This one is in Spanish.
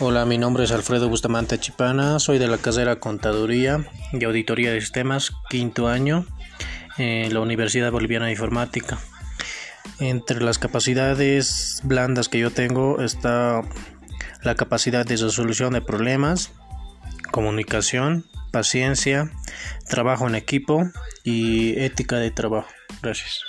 Hola, mi nombre es Alfredo Bustamante Chipana, soy de la carrera Contaduría y Auditoría de Sistemas, quinto año, en la Universidad Boliviana de Informática. Entre las capacidades blandas que yo tengo está la capacidad de resolución de problemas, comunicación, paciencia, trabajo en equipo y ética de trabajo. Gracias.